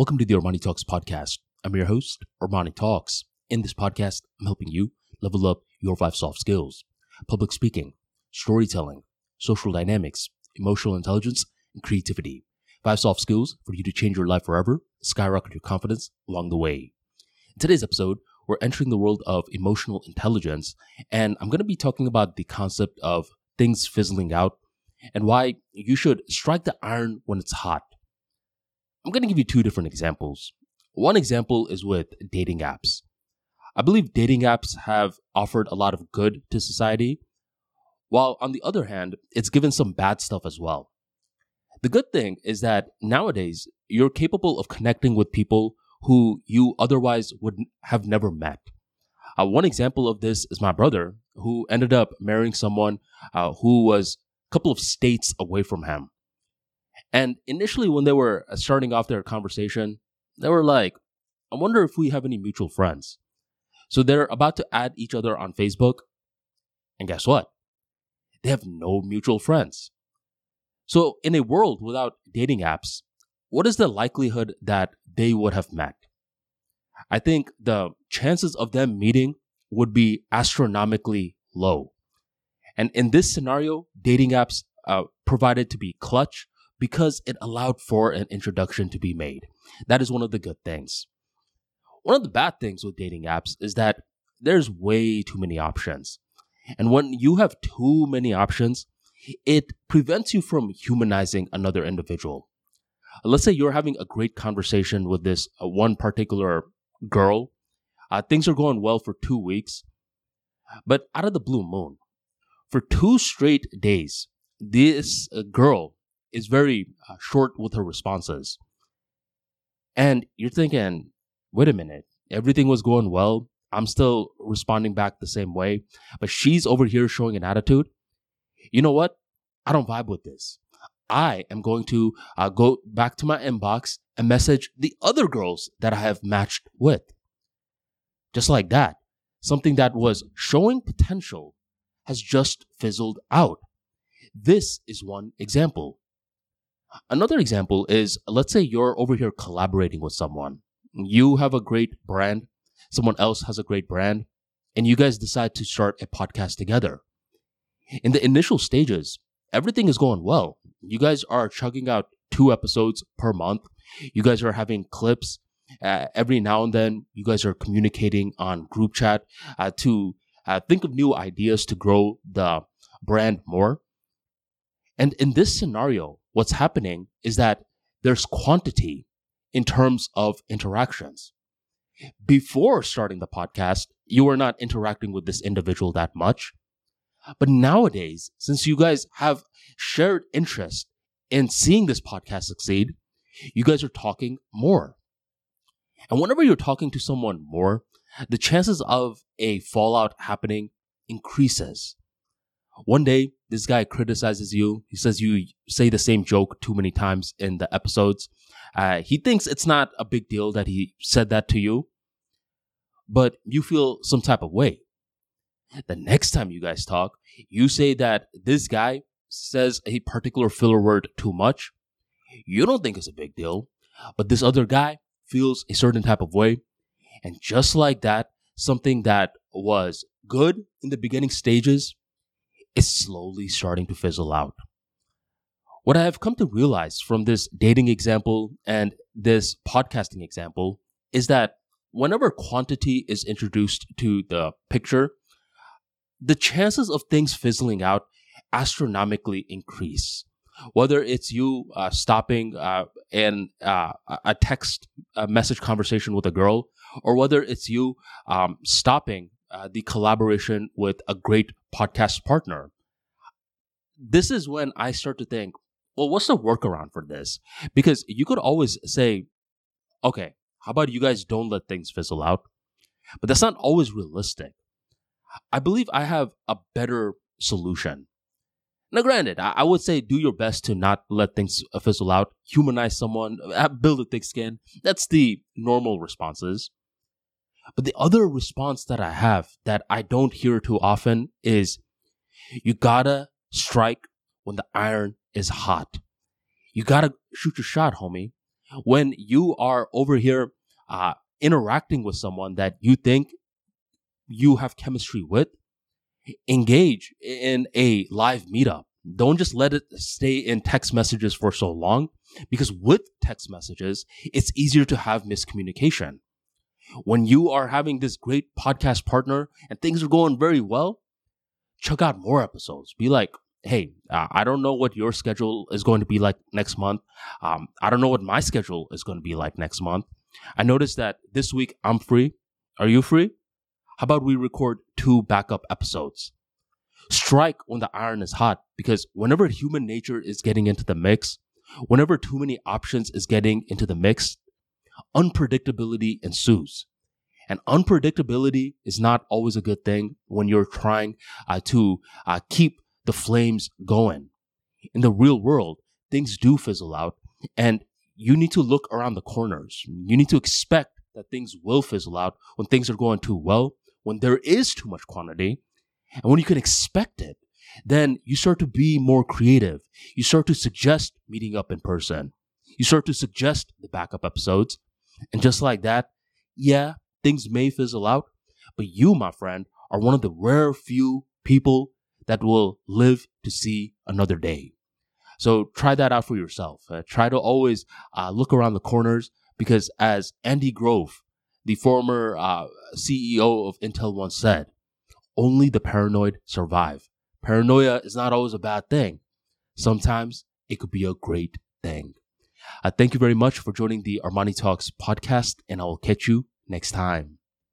Welcome to the Armani Talks podcast. I'm your host, Armani Talks. In this podcast, I'm helping you level up your five soft skills public speaking, storytelling, social dynamics, emotional intelligence, and creativity. Five soft skills for you to change your life forever, skyrocket your confidence along the way. In today's episode, we're entering the world of emotional intelligence, and I'm going to be talking about the concept of things fizzling out and why you should strike the iron when it's hot. I'm going to give you two different examples. One example is with dating apps. I believe dating apps have offered a lot of good to society, while on the other hand, it's given some bad stuff as well. The good thing is that nowadays you're capable of connecting with people who you otherwise would have never met. Uh, one example of this is my brother, who ended up marrying someone uh, who was a couple of states away from him. And initially, when they were uh, starting off their conversation, they were like, I wonder if we have any mutual friends. So they're about to add each other on Facebook. And guess what? They have no mutual friends. So, in a world without dating apps, what is the likelihood that they would have met? I think the chances of them meeting would be astronomically low. And in this scenario, dating apps uh, provided to be clutch because it allowed for an introduction to be made. That is one of the good things. One of the bad things with dating apps is that there's way too many options. And when you have too many options, it prevents you from humanizing another individual. Let's say you're having a great conversation with this uh, one particular girl. Uh, things are going well for two weeks. But out of the blue moon, for two straight days, this uh, girl is very uh, short with her responses. And you're thinking, wait a minute, everything was going well. I'm still responding back the same way, but she's over here showing an attitude. You know what? I don't vibe with this. I am going to uh, go back to my inbox and message the other girls that I have matched with. Just like that, something that was showing potential has just fizzled out. This is one example. Another example is let's say you're over here collaborating with someone. You have a great brand, someone else has a great brand, and you guys decide to start a podcast together. In the initial stages, everything is going well. You guys are chugging out two episodes per month. You guys are having clips. Uh, every now and then, you guys are communicating on group chat uh, to uh, think of new ideas to grow the brand more. And in this scenario, what's happening is that there's quantity in terms of interactions. Before starting the podcast, you were not interacting with this individual that much. But nowadays, since you guys have shared interest in seeing this podcast succeed, you guys are talking more. And whenever you're talking to someone more, the chances of a fallout happening increases. One day, this guy criticizes you. He says you say the same joke too many times in the episodes. Uh, he thinks it's not a big deal that he said that to you, but you feel some type of way. The next time you guys talk, you say that this guy says a particular filler word too much. You don't think it's a big deal, but this other guy feels a certain type of way. And just like that, something that was good in the beginning stages is slowly starting to fizzle out. What I have come to realize from this dating example and this podcasting example is that whenever quantity is introduced to the picture, the chances of things fizzling out astronomically increase. Whether it's you uh, stopping uh, in uh, a text a message conversation with a girl, or whether it's you um, stopping uh, the collaboration with a great podcast partner. This is when I start to think, well, what's the workaround for this? Because you could always say, okay, how about you guys don't let things fizzle out? But that's not always realistic. I believe I have a better solution. Now, granted, I, would say do your best to not let things fizzle out, humanize someone, build a thick skin. That's the normal responses. But the other response that I have that I don't hear too often is you gotta strike when the iron is hot. You gotta shoot your shot, homie. when you are over here uh, interacting with someone that you think you have chemistry with, engage in a live meetup. Don't just let it stay in text messages for so long because with text messages, it's easier to have miscommunication. When you are having this great podcast partner and things are going very well, check out more episodes. Be like, hey, uh, I don't know what your schedule is going to be like next month. Um, I don't know what my schedule is going to be like next month. I noticed that this week I'm free. Are you free? How about we record two backup episodes? Strike when the iron is hot because whenever human nature is getting into the mix, whenever too many options is getting into the mix, unpredictability ensues. And unpredictability is not always a good thing when you're trying uh, to uh, keep the flames going. In the real world, things do fizzle out and you need to look around the corners. You need to expect that things will fizzle out when things are going too well, when there is too much quantity, and when you can expect it. Then you start to be more creative. You start to suggest meeting up in person. You start to suggest the backup episodes. And just like that, yeah, things may fizzle out, but you, my friend, are one of the rare few people that will live to see another day. So try that out for yourself. Uh, try to always uh, look around the corners because, as Andy Grove, the former uh, CEO of Intel, once said, only the paranoid survive. Paranoia is not always a bad thing. Sometimes it could be a great thing. Uh, thank you very much for joining the Armani Talks podcast, and I will catch you next time.